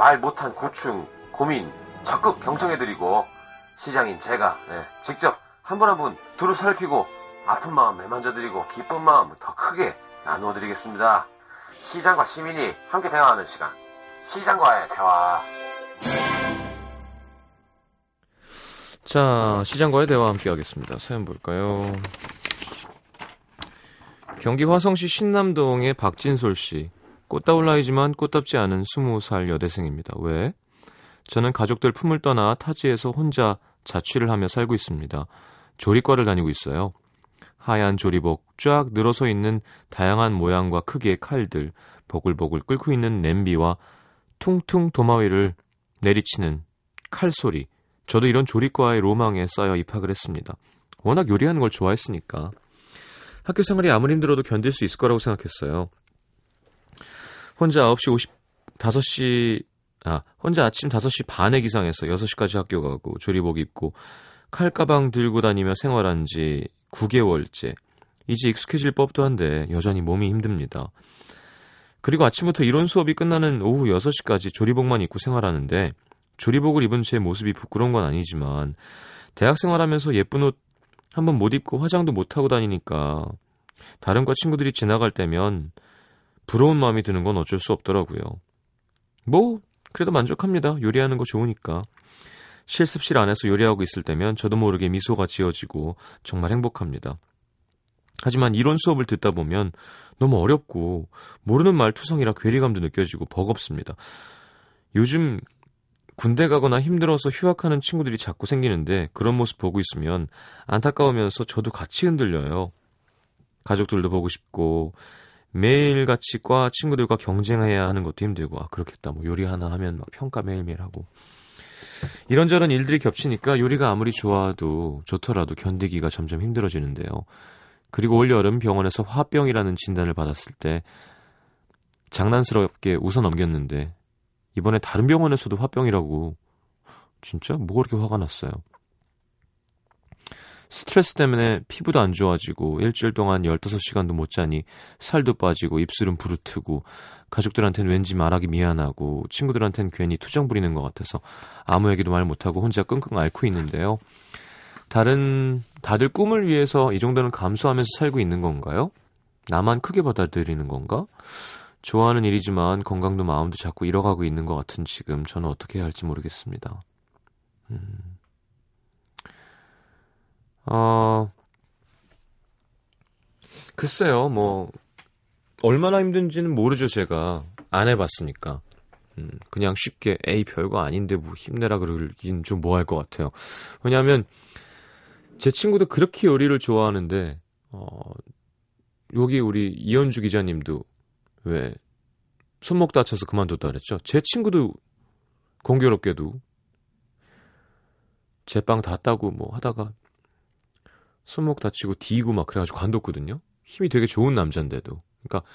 말 못한 고충, 고민 적극 경청해드리고 시장인 제가 네, 직접 한분 한 분 두루 살피고 아픈 마음 매만져드리고 기쁜 마음 더 크게 나누어드리겠습니다. 시장과 시민이 함께 대화하는 시간. 시장과의 대화. 자, 시장과의 대화 함께 하겠습니다. 사연 볼까요? 경기 화성시 신남동의 박진솔 씨. 꽃다울 나이지만 꽃답지 않은 20살 여대생입니다. 왜? 저는 가족들 품을 떠나 타지에서 혼자 자취를 하며 살고 있습니다. 조리과를 다니고 있어요. 하얀 조리복, 쫙 늘어서 있는 다양한 모양과 크기의 칼들, 보글보글 끓고 있는 냄비와 퉁퉁 도마 위를 내리치는 칼소리. 저도 이런 조리과의 로망에 쌓여 입학을 했습니다. 워낙 요리하는 걸 좋아했으니까. 학교 생활이 아무리 힘들어도 견딜 수 있을 거라고 생각했어요. 혼자 9시 50, 5시, 아, 혼자 아침 5시 반에 기상해서 6시까지 학교 가고 조리복 입고 칼가방 들고 다니며 생활한 지 9개월째. 이제 익숙해질 법도 한데 여전히 몸이 힘듭니다. 그리고 아침부터 이론 수업이 끝나는 오후 6시까지 조리복만 입고 생활하는데 조리복을 입은 제 모습이 부끄러운 건 아니지만 대학 생활하면서 예쁜 옷 한번 못 입고 화장도 못 하고 다니니까 다른 과 친구들이 지나갈 때면 부러운 마음이 드는 건 어쩔 수 없더라고요. 뭐 그래도 만족합니다. 요리하는 거 좋으니까. 실습실 안에서 요리하고 있을 때면 저도 모르게 미소가 지어지고 정말 행복합니다. 하지만 이론 수업을 듣다 보면 너무 어렵고 모르는 말 투성이라 괴리감도 느껴지고 버겁습니다. 요즘 군대 가거나 힘들어서 휴학하는 친구들이 자꾸 생기는데 그런 모습 보고 있으면 안타까우면서 저도 같이 흔들려요. 가족들도 보고 싶고 매일같이 과 친구들과 경쟁해야 하는 것도 힘들고 아 그렇겠다 뭐 요리 하나 하면 막 평가 매일매일 하고 이런저런 일들이 겹치니까 요리가 아무리 좋아도 좋더라도 견디기가 점점 힘들어지는데요. 그리고 올 여름 병원에서 화병이라는 진단을 받았을 때 장난스럽게 웃어 넘겼는데 이번에 다른 병원에서도 화병이라고 진짜 뭐가 그렇게 화가 났어요. 스트레스 때문에 피부도 안 좋아지고 일주일 동안 15시간도 못 자니 살도 빠지고 입술은 부르트고 가족들한테는 왠지 말하기 미안하고 친구들한테는 괜히 투정 부리는 것 같아서 아무 얘기도 말 못하고 혼자 끙끙 앓고 있는데요. 다른 다들 꿈을 위해서 이 정도는 감수하면서 살고 있는 건가요? 나만 크게 받아들이는 건가? 좋아하는 일이지만 건강도 마음도 자꾸 잃어가고 있는 것 같은 지금 저는 어떻게 해야 할지 모르겠습니다. 음. 어, 글쎄요, 뭐, 얼마나 힘든지는 모르죠, 제가. 안 해봤으니까. 음, 그냥 쉽게, 에이, 별거 아닌데, 뭐, 힘내라 그러긴 좀 뭐할 것 같아요. 왜냐하면, 제 친구도 그렇게 요리를 좋아하는데, 어, 여기 우리 이현주 기자님도, 왜, 손목 다쳐서 그만뒀다 그랬죠? 제 친구도, 공교롭게도, 제빵 다 따고 뭐 하다가, 손목 다치고 디고 막 그래가지고 관뒀거든요. 힘이 되게 좋은 남자인데도. 그러니까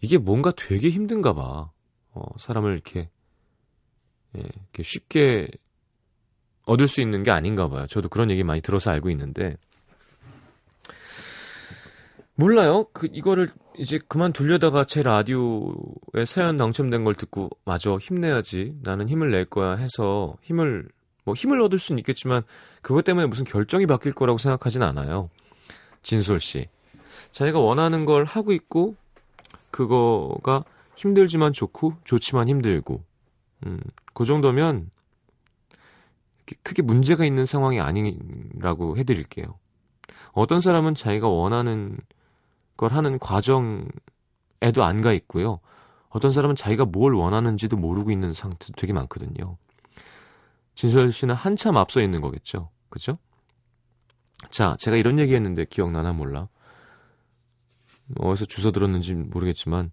이게 뭔가 되게 힘든가 봐. 어, 사람을 이렇게, 예, 이렇게 쉽게 얻을 수 있는 게 아닌가 봐요. 저도 그런 얘기 많이 들어서 알고 있는데. 몰라요. 그, 이거를 이제 그만 둘려다가 제 라디오에 사연 당첨된 걸 듣고 마저 힘내야지 나는 힘을 낼 거야 해서 힘을 뭐 힘을 얻을 수는 있겠지만 그것 때문에 무슨 결정이 바뀔 거라고 생각하진 않아요. 진솔 씨. 자기가 원하는 걸 하고 있고 그거가 힘들지만 좋고 좋지만 힘들고 음, 그 정도면 크게 문제가 있는 상황이 아니라고 해드릴게요. 어떤 사람은 자기가 원하는 걸 하는 과정에도 안 가 있고요. 어떤 사람은 자기가 뭘 원하는지도 모르고 있는 상태도 되게 많거든요. 진솔 씨는 한참 앞서 있는 거겠죠. 그죠? 자, 제가 이런 얘기 했는데 기억나나 몰라. 어디서 주워 들었는지 모르겠지만,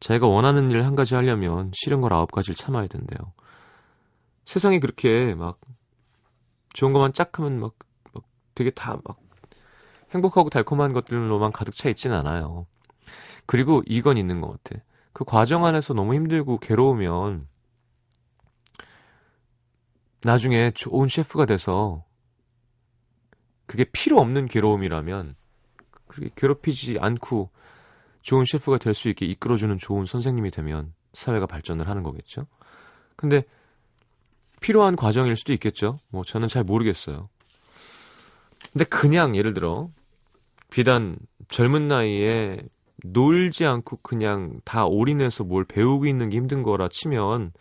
자기가 원하는 일 한 가지 하려면 싫은 걸 아홉 가지를 참아야 된대요. 세상이 그렇게 막 좋은 것만 짝 하면 막, 막 되게 다 막 행복하고 달콤한 것들로만 가득 차 있진 않아요. 그리고 이건 있는 것 같아. 그 과정 안에서 너무 힘들고 괴로우면 나중에 좋은 셰프가 돼서 그게 필요 없는 괴로움이라면 그렇게 괴롭히지 않고 좋은 셰프가 될 수 있게 이끌어주는 좋은 선생님이 되면 사회가 발전을 하는 거겠죠. 근데 필요한 과정일 수도 있겠죠. 뭐 저는 잘 모르겠어요. 근데 그냥 예를 들어 비단 젊은 나이에 놀지 않고 그냥 다 올인해서 뭘 배우고 있는 게 힘든 거라 치면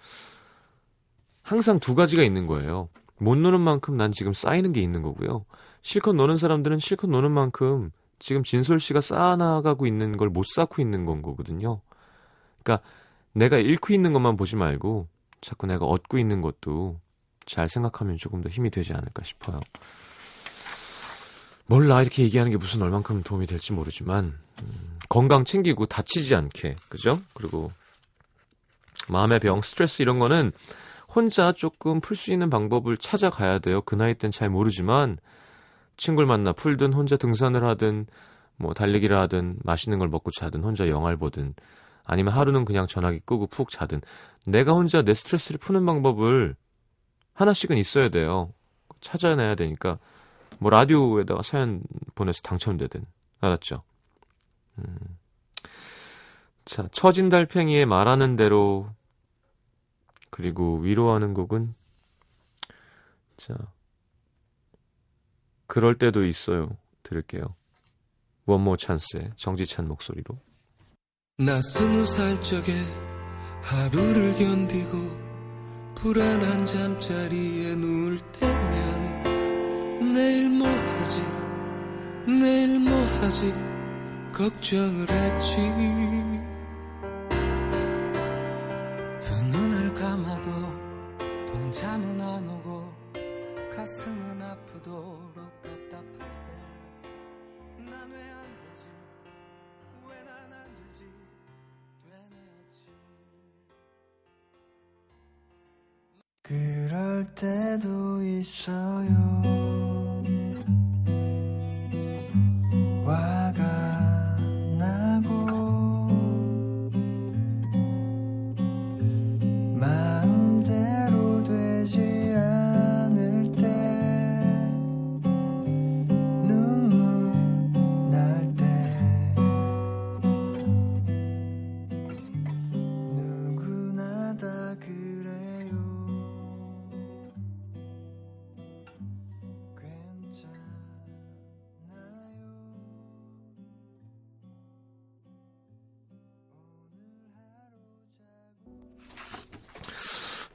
항상 두 가지가 있는 거예요. 못 노는 만큼 난 지금 쌓이는 게 있는 거고요. 실컷 노는 사람들은 실컷 노는 만큼 지금 진솔 씨가 쌓아나가고 있는 걸 못 쌓고 있는 건 거거든요. 그러니까 내가 잃고 있는 것만 보지 말고 자꾸 내가 얻고 있는 것도 잘 생각하면 조금 더 힘이 되지 않을까 싶어요. 몰라 이렇게 얘기하는 게 무슨 얼만큼 도움이 될지 모르지만 음, 건강 챙기고 다치지 않게 그죠? 그리고 마음의 병, 스트레스 이런 거는 혼자 조금 풀 수 있는 방법을 찾아가야 돼요. 그 나이 땐 잘 모르지만 친구를 만나 풀든 혼자 등산을 하든 뭐 달리기를 하든 맛있는 걸 먹고 자든 혼자 영화를 보든 아니면 하루는 그냥 전화기 끄고 푹 자든 내가 혼자 내 스트레스를 푸는 방법을 하나씩은 있어야 돼요. 찾아내야 되니까 뭐 라디오에다가 사연 보내서 당첨되든 알았죠? 음. 자 처진 달팽이의 말하는 대로 그리고 위로하는 곡은 자 그럴 때도 있어요. 들을게요. 원모 찬스의 정지찬 목소리로. 나 스무 살 적에 하루를 견디고 불안한 잠자리에 누울 때면 내일 뭐 하지 내일 뭐 하지 걱정을 했지 때도 있어요.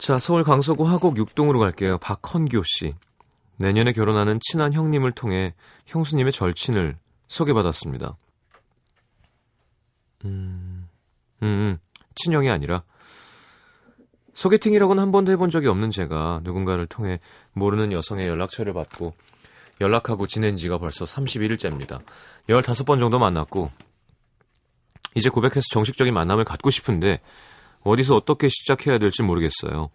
자, 서울 강서구 화곡 육동으로 갈게요. 박헌교 씨. 내년에 결혼하는 친한 형님을 통해 형수님의 절친을 소개받았습니다. 음, 음, 친형이 아니라 소개팅이라고는 한 번도 해본 적이 없는 제가 누군가를 통해 모르는 여성의 연락처를 받고 연락하고 지낸 지가 벌써 31일째입니다. 15번 정도 만났고 이제 고백해서 정식적인 만남을 갖고 싶은데 어디서 어떻게 시작해야 될지 모르겠어요.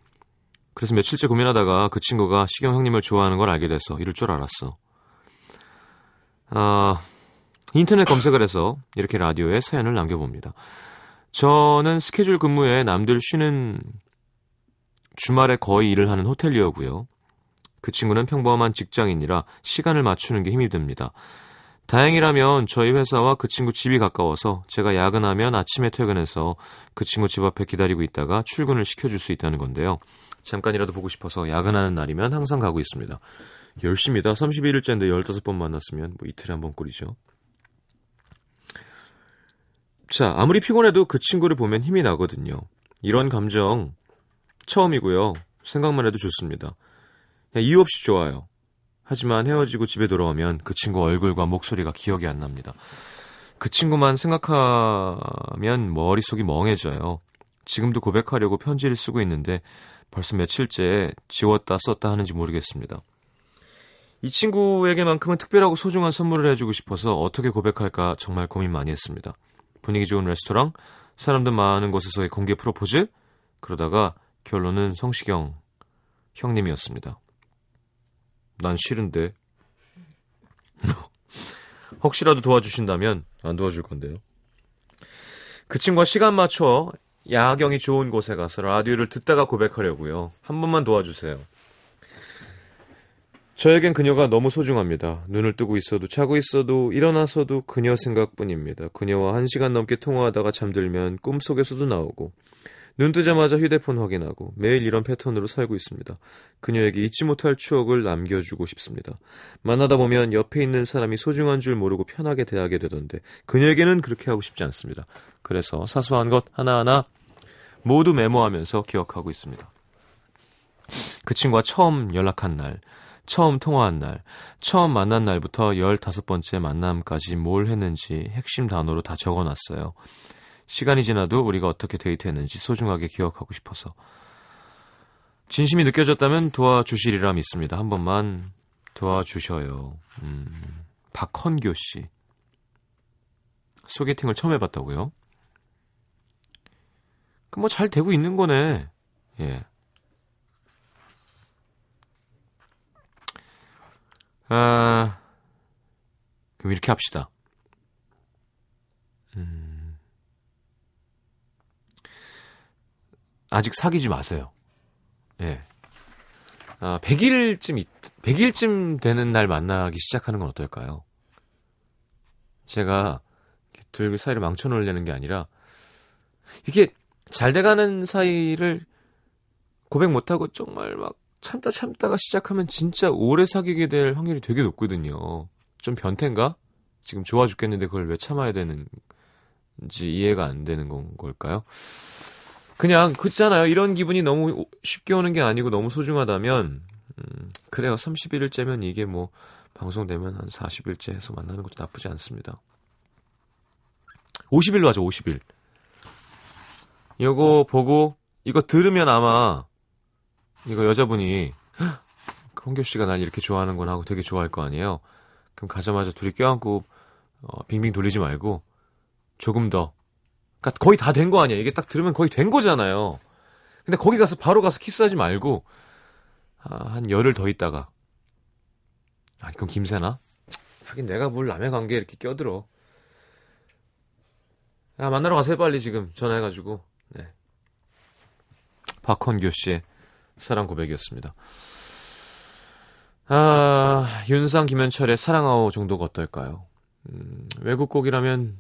그래서 며칠째 고민하다가 그 친구가 시경 형님을 좋아하는 걸 알게 돼서 이럴 줄 알았어. 아, 인터넷 검색을 해서 이렇게 라디오에 사연을 남겨봅니다. 저는 스케줄 근무에 남들 쉬는 주말에 거의 일을 하는 호텔리어고요. 그 친구는 평범한 직장인이라 시간을 맞추는 게 힘이 듭니다. 다행이라면 저희 회사와 그 친구 집이 가까워서 제가 야근하면 아침에 퇴근해서 그 친구 집 앞에 기다리고 있다가 출근을 시켜줄 수 있다는 건데요. 잠깐이라도 보고 싶어서 야근하는 날이면 항상 가고 있습니다. 열심히다. 31일째인데 15번 만났으면 뭐 이틀에 한 번 꼴이죠. 자, 아무리 피곤해도 그 친구를 보면 힘이 나거든요. 이런 감정 처음이고요. 생각만 해도 좋습니다. 이유 없이 좋아요. 하지만 헤어지고 집에 돌아오면 그 친구 얼굴과 목소리가 기억이 안 납니다. 그 친구만 생각하면 머릿속이 멍해져요. 지금도 고백하려고 편지를 쓰고 있는데 벌써 며칠째 지웠다 썼다 하는지 모르겠습니다. 이 친구에게만큼은 특별하고 소중한 선물을 해주고 싶어서 어떻게 고백할까 정말 고민 많이 했습니다. 분위기 좋은 레스토랑, 사람들 많은 곳에서의 공개 프로포즈, 그러다가 결론은 성시경 형님이었습니다. 난 싫은데. 혹시라도 도와주신다면 안 도와줄 건데요. 그 친구와 시간 맞춰 야경이 좋은 곳에 가서 라디오를 듣다가 고백하려고요. 한 번만 도와주세요. 저에겐 그녀가 너무 소중합니다. 눈을 뜨고 있어도 자고 있어도 일어나서도 그녀 생각뿐입니다. 그녀와 한 시간 넘게 통화하다가 잠들면 꿈속에서도 나오고 눈 뜨자마자 휴대폰 확인하고 매일 이런 패턴으로 살고 있습니다. 그녀에게 잊지 못할 추억을 남겨주고 싶습니다. 만나다 보면 옆에 있는 사람이 소중한 줄 모르고 편하게 대하게 되던데 그녀에게는 그렇게 하고 싶지 않습니다. 그래서 사소한 것 하나하나 모두 메모하면서 기억하고 있습니다. 그 친구와 처음 연락한 날, 처음 통화한 날, 처음 만난 날부터 15번째 만남까지 뭘 했는지 핵심 단어로 다 적어 놨어요. 시간이 지나도 우리가 어떻게 데이트했는지 소중하게 기억하고 싶어서. 진심이 느껴졌다면 도와주시리라 믿습니다. 한 번만 도와주셔요. 음, 박헌교 씨. 소개팅을 처음 해봤다고요? 그 뭐 잘 되고 있는 거네. 예. 아, 그럼 이렇게 합시다. 음, 아직 사귀지 마세요. 예. 아, 100일쯤, 100일쯤 되는 날 만나기 시작하는 건 어떨까요? 제가 둘 사이를 망쳐놓으려는 게 아니라, 이게 잘 돼가는 사이를 고백 못하고 정말 막 참다 참다가 시작하면 진짜 오래 사귀게 될 확률이 되게 높거든요. 좀 변태인가? 지금 좋아 죽겠는데 그걸 왜 참아야 되는지 이해가 안 되는 건 걸까요? 그냥 그렇잖아요. 이런 기분이 너무 쉽게 오는 게 아니고 너무 소중하다면 음, 그래요. 31일째면 이게 뭐 방송되면 한 40일째 해서 만나는 것도 나쁘지 않습니다. 50일로 하죠. 50일. 이거 보고 이거 들으면 아마 이거 여자분이 홍교 씨가 날 이렇게 좋아하는구나 하고 되게 좋아할 거 아니에요. 그럼 가자마자 둘이 껴안고 어, 빙빙 돌리지 말고 조금 더. 그러니까 거의 다 된 거 아니야. 이게 딱 들으면 거의 된 거잖아요. 근데 거기 가서 바로 가서 키스하지 말고 아, 한 열흘 더 있다가 아 그럼 김새나? 하긴 내가 뭘 남의 관계에 이렇게 껴들어. 야 만나러 가세요 빨리 지금 전화해가지고. 네. 박헌교 씨의 사랑 고백이었습니다. 아, 윤상 김현철의 사랑아오 정도가 어떨까요? 음, 외국 곡이라면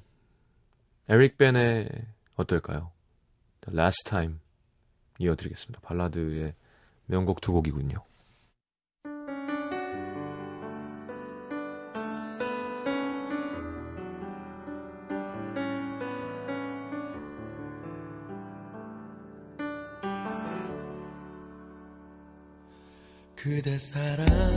에릭 벤의 어떨까요? Last Time 이어드리겠습니다. 발라드의 명곡 두 곡이군요. 그대 사랑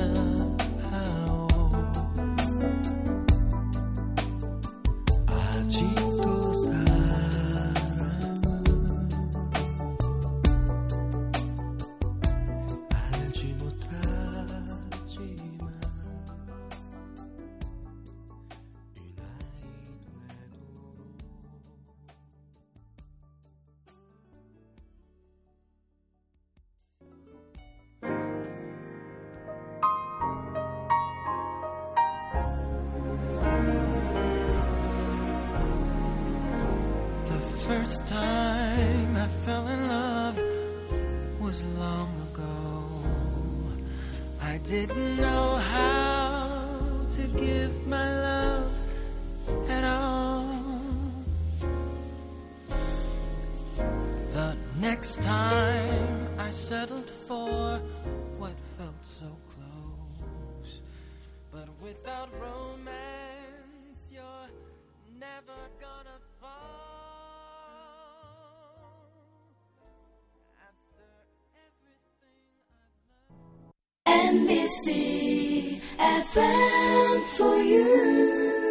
first time I fell in love was long ago. I didn't know how to give my love at all. The next time I settled for what felt so close, but without. NBC FM for you.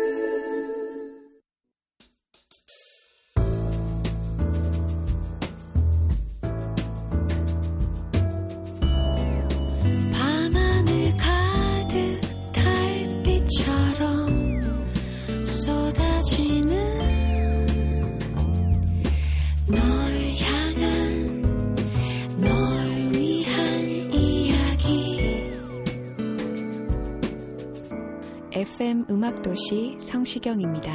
성시경입니다.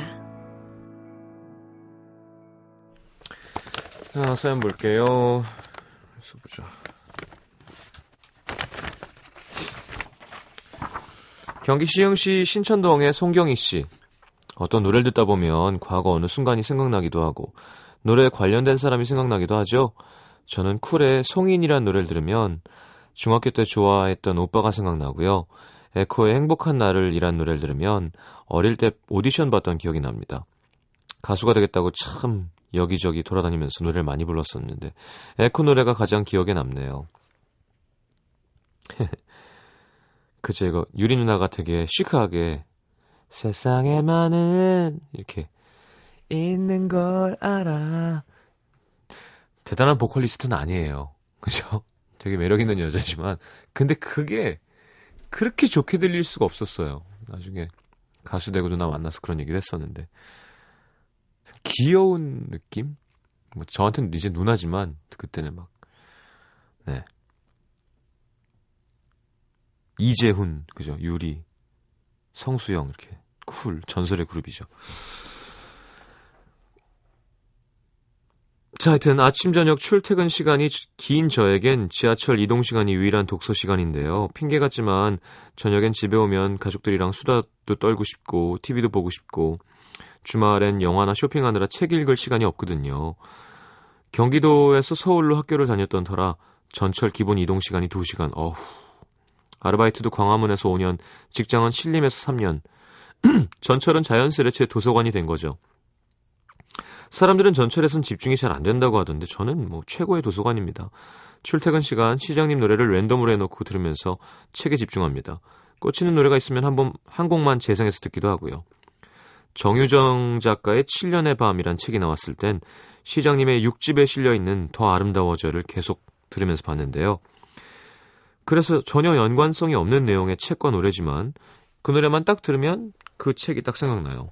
자, 사연 볼게요. 보자. 경기 시흥시 신천동의 송경희 씨. 어떤 노래를 듣다 보면 과거 어느 순간이 생각나기도 하고 노래에 관련된 사람이 생각나기도 하죠. 저는 쿨의 송인이란 노래를 들으면 중학교 때 좋아했던 오빠가 생각나고요. 에코의 행복한 날을 이란 노래를 들으면 어릴 때 오디션 봤던 기억이 납니다. 가수가 되겠다고 참 여기저기 돌아다니면서 노래를 많이 불렀었는데 에코 노래가 가장 기억에 남네요. 그제 이거 유리 누나가 되게 시크하게 세상에 많은 이렇게 있는 걸 알아. 대단한 보컬리스트는 아니에요. 그죠? 되게 매력 있는 여자지만 근데 그게 그렇게 좋게 들릴 수가 없었어요. 나중에 가수 되고 누나 만나서 그런 얘기를 했었는데 귀여운 느낌? 뭐 저한테는 이제 누나지만 그때는 막 네. 이재훈 그죠? 유리 성수영 이렇게 쿨 전설의 그룹이죠. 자, 하여튼 아침 저녁 출퇴근 시간이 긴 저에겐 지하철 이동 시간이 유일한 독서 시간인데요. 핑계 같지만 저녁엔 집에 오면 가족들이랑 수다도 떨고 싶고 TV도 보고 싶고 주말엔 영화나 쇼핑하느라 책 읽을 시간이 없거든요. 경기도에서 서울로 학교를 다녔던 터라 전철 기본 이동 시간이 2시간. 어후. 아르바이트도 광화문에서 5년, 직장은 신림에서 3년. 전철은 자연스레 제 도서관이 된 거죠. 사람들은 전철에선 집중이 잘 안 된다고 하던데 저는 뭐 최고의 도서관입니다. 출퇴근 시간 시장님 노래를 랜덤으로 해놓고 들으면서 책에 집중합니다. 꽂히는 노래가 있으면 한 번 한 곡만 재생해서 듣기도 하고요. 정유정 작가의 7년의 밤이란 책이 나왔을 땐 시장님의 6집에 실려 있는 더 아름다워져를 계속 들으면서 봤는데요. 그래서 전혀 연관성이 없는 내용의 책과 노래지만 그 노래만 딱 들으면 그 책이 딱 생각나요.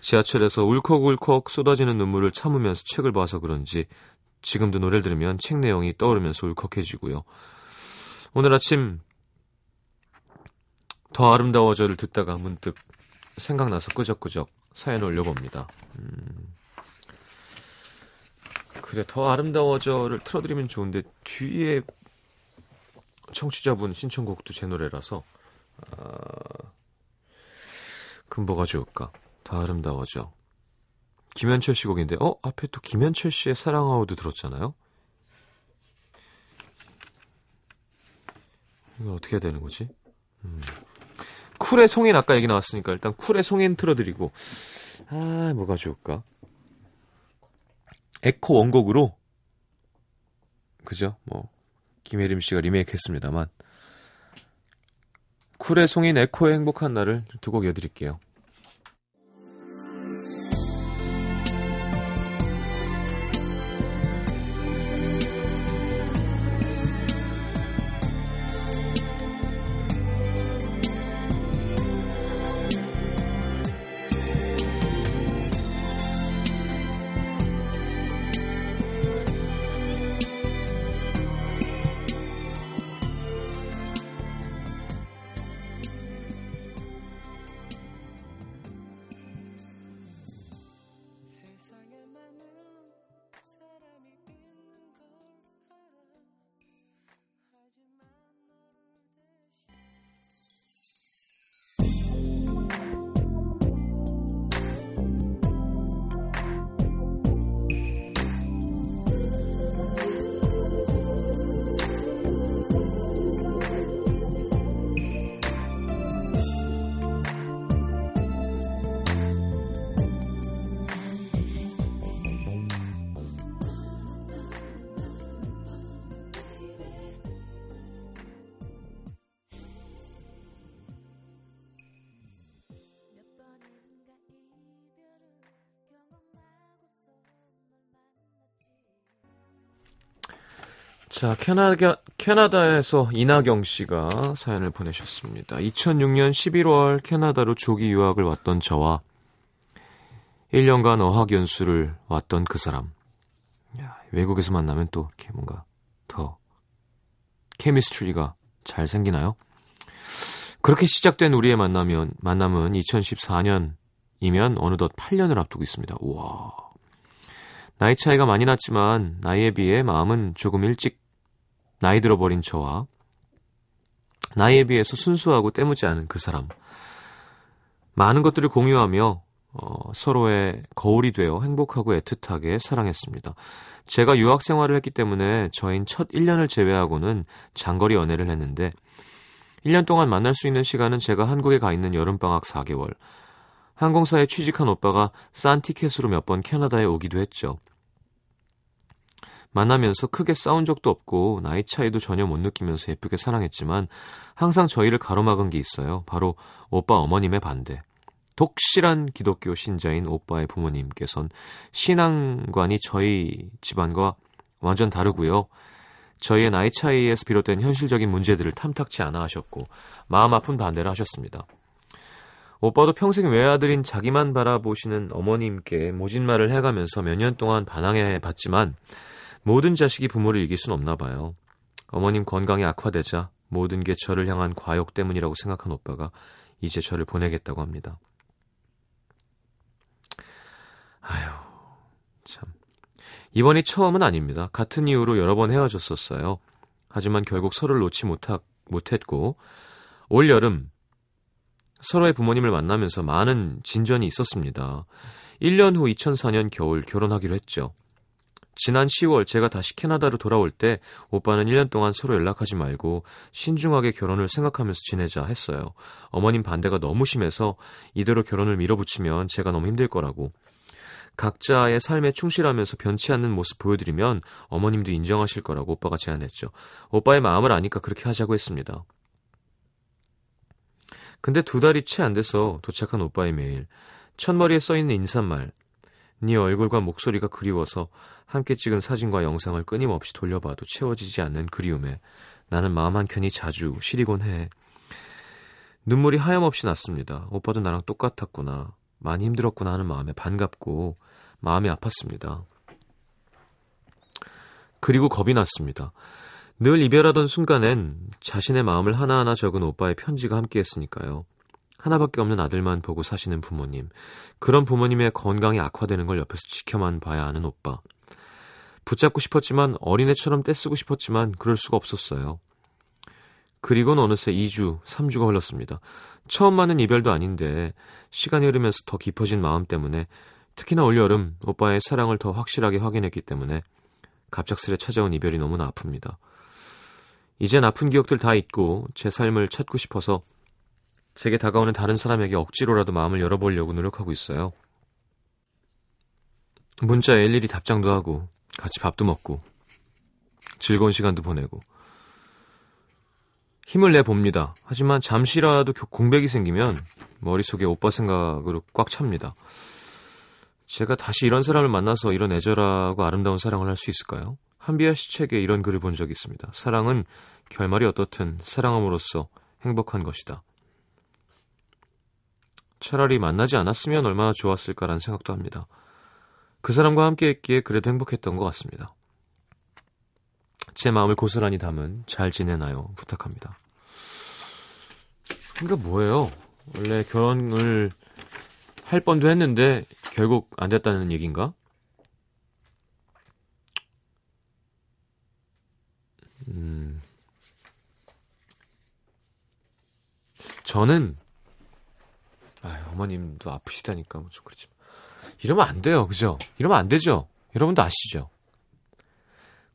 지하철에서 울컥울컥 쏟아지는 눈물을 참으면서 책을 봐서 그런지 지금도 노래를 들으면 책 내용이 떠오르면서 울컥해지고요. 오늘 아침 더 아름다워져를 듣다가 문득 생각나서 끄적끄적 사연 올려봅니다. 음. 그래 더 아름다워져를 틀어드리면 좋은데 뒤에 청취자분 신청곡도 제 노래라서 아... 그럼 뭐가 좋을까? 더 아름다워져. 김현철 씨 곡인데, 어? 앞에 또 김현철 씨의 사랑하오도 들었잖아요? 이거 어떻게 해야 되는 거지? 음. 쿨의 송인 아까 얘기 나왔으니까 일단 쿨의 송인 틀어드리고, 아, 뭐가 좋을까? 에코 원곡으로, 그죠? 뭐, 김혜림 씨가 리메이크 했습니다만, 쿨의 송인 에코의 행복한 날을 두 곡 이어드릴게요. 자, 캐나다, 캐나다에서 이나경 씨가 사연을 보내셨습니다. 2006년 11월 캐나다로 조기 유학을 왔던 저와 1년간 어학연수를 왔던 그 사람. 야, 외국에서 만나면 또 이렇게 뭔가 더 케미스트리가 잘 생기나요? 그렇게 시작된 우리의 만나면, 만남은 2014년이면 어느덧 8년을 앞두고 있습니다. 우와. 나이 차이가 많이 났지만 나이에 비해 마음은 조금 일찍 나이 들어버린 저와 나이에 비해서 순수하고 때무지 않은 그 사람. 많은 것들을 공유하며 어, 서로의 거울이 되어 행복하고 애틋하게 사랑했습니다. 제가 유학 생활을 했기 때문에 저인 첫 1년을 제외하고는 장거리 연애를 했는데 1년 동안 만날 수 있는 시간은 제가 한국에 가 있는 여름방학 4개월. 항공사에 취직한 오빠가 싼 티켓으로 몇 번 캐나다에 오기도 했죠. 만나면서 크게 싸운 적도 없고 나이 차이도 전혀 못 느끼면서 예쁘게 사랑했지만 항상 저희를 가로막은 게 있어요. 바로 오빠 어머님의 반대. 독실한 기독교 신자인 오빠의 부모님께선 신앙관이 저희 집안과 완전 다르고요. 저희의 나이 차이에서 비롯된 현실적인 문제들을 탐탁치 않아 하셨고 마음 아픈 반대를 하셨습니다. 오빠도 평생 외아들인 자기만 바라보시는 어머님께 모진 말을 해가면서 몇 년 동안 반항해 봤지만 모든 자식이 부모를 이길 순 없나 봐요. 어머님 건강이 악화되자 모든 게 저를 향한 과욕 때문이라고 생각한 오빠가 이제 저를 보내겠다고 합니다. 아휴, 참. 이번이 처음은 아닙니다. 같은 이유로 여러 번 헤어졌었어요. 하지만 결국 서로를 놓지 못하, 못했고, 올 여름 서로의 부모님을 만나면서 많은 진전이 있었습니다. 1년 후 2004년 겨울 결혼하기로 했죠. 지난 10월 제가 다시 캐나다로 돌아올 때 오빠는 1년 동안 서로 연락하지 말고 신중하게 결혼을 생각하면서 지내자 했어요. 어머님 반대가 너무 심해서 이대로 결혼을 밀어붙이면 제가 너무 힘들 거라고. 각자의 삶에 충실하면서 변치 않는 모습 보여드리면 어머님도 인정하실 거라고 오빠가 제안했죠. 오빠의 마음을 아니까 그렇게 하자고 했습니다. 근데 두 달이 채 안 돼서 도착한 오빠의 메일. 첫머리에 써있는 인사말. 네 얼굴과 목소리가 그리워서 함께 찍은 사진과 영상을 끊임없이 돌려봐도 채워지지 않는 그리움에 나는 마음 한켠이 자주 시리곤 해. 눈물이 하염없이 났습니다. 오빠도 나랑 똑같았구나. 많이 힘들었구나 하는 마음에 반갑고 마음이 아팠습니다. 그리고 겁이 났습니다. 늘 이별하던 순간엔 자신의 마음을 하나하나 적은 오빠의 편지가 함께했으니까요. 하나밖에 없는 아들만 보고 사시는 부모님. 그런 부모님의 건강이 악화되는 걸 옆에서 지켜만 봐야 하는 오빠. 붙잡고 싶었지만 어린애처럼 떼쓰고 싶었지만 그럴 수가 없었어요. 그리고는 어느새 2주, 3주가 흘렀습니다. 처음 맞는 이별도 아닌데 시간이 흐르면서 더 깊어진 마음 때문에 특히나 올여름 오빠의 사랑을 더 확실하게 확인했기 때문에 갑작스레 찾아온 이별이 너무나 아픕니다. 이젠 아픈 기억들 다 잊고 제 삶을 찾고 싶어서 제게 다가오는 다른 사람에게 억지로라도 마음을 열어보려고 노력하고 있어요. 문자에 일일이 답장도 하고 같이 밥도 먹고 즐거운 시간도 보내고 힘을 내 봅니다. 하지만 잠시라도 공백이 생기면 머릿속에 오빠 생각으로 꽉 찹니다. 제가 다시 이런 사람을 만나서 이런 애절하고 아름다운 사랑을 할 수 있을까요? 한비아 씨 책에 이런 글을 본 적이 있습니다. 사랑은 결말이 어떻든 사랑함으로써 행복한 것이다. 차라리 만나지 않았으면 얼마나 좋았을까라는 생각도 합니다. 그 사람과 함께 했기에 그래도 행복했던 것 같습니다. 제 마음을 고스란히 담은 잘 지내나요? 부탁합니다. 그러니까 뭐예요? 원래 결혼을 할 뻔도 했는데 결국 안 됐다는 얘기인가? 음. 저는 아, 어머님도 아프시다니까 뭐 좀 그렇지만 이러면 안 돼요. 그죠? 이러면 안 되죠. 여러분도 아시죠?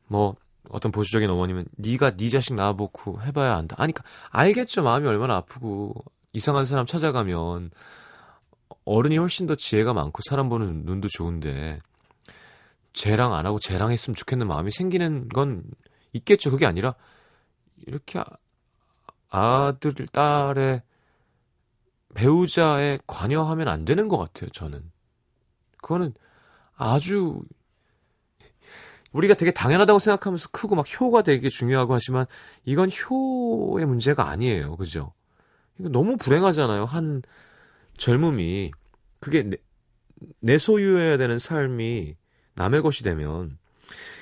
뭐 어떤 보수적인 어머님은 네가 네 자식 낳아보고 해봐야 안다. 아니, 그러니까 알겠죠. 마음이 얼마나 아프고 이상한 사람 찾아가면 어른이 훨씬 더 지혜가 많고 사람 보는 눈도 좋은데 쟤랑 안 하고 쟤랑 했으면 좋겠는 마음이 생기는 건 있겠죠. 그게 아니라 이렇게 아들, 딸의 배우자에 관여하면 안 되는 것 같아요. 저는. 그거는 아주 우리가 되게 당연하다고 생각하면서 크고 막 효가 되게 중요하고 하지만 이건 효의 문제가 아니에요. 그죠? 이거 너무 불행하잖아요. 한 젊음이 그게 내, 내 소유해야 되는 삶이 남의 것이 되면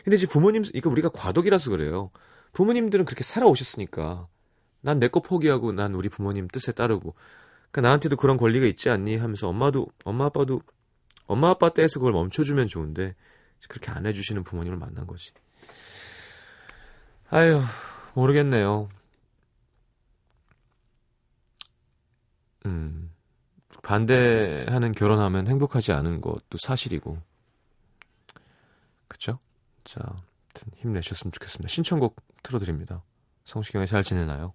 근데 이제 부모님 이거 우리가 과도기라서 그래요. 부모님들은 그렇게 살아오셨으니까 난 내 거 포기하고 난 우리 부모님 뜻에 따르고 그러니까 나한테도 그런 권리가 있지 않니 하면서 엄마도 엄마 아빠도 엄마 아빠 때에서 그걸 멈춰주면 좋은데 그렇게 안 해주시는 부모님을 만난 거지. 아유 모르겠네요. 음 반대하는 결혼하면 행복하지 않은 것도 사실이고 그쵸? 자 힘내셨으면 좋겠습니다. 신청곡 틀어드립니다. 성시경이 잘 지내나요?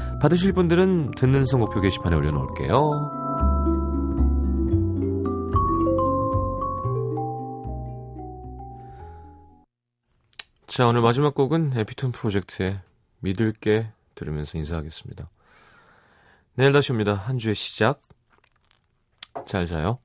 받으실 분들은 듣는 선곡표 게시판에 올려놓을게요. 자, 오늘 마지막 곡은 에피톤 프로젝트의 믿을게 들으면서 인사하겠습니다. 내일 다시 옵니다. 한 주의 시작. 잘 자요.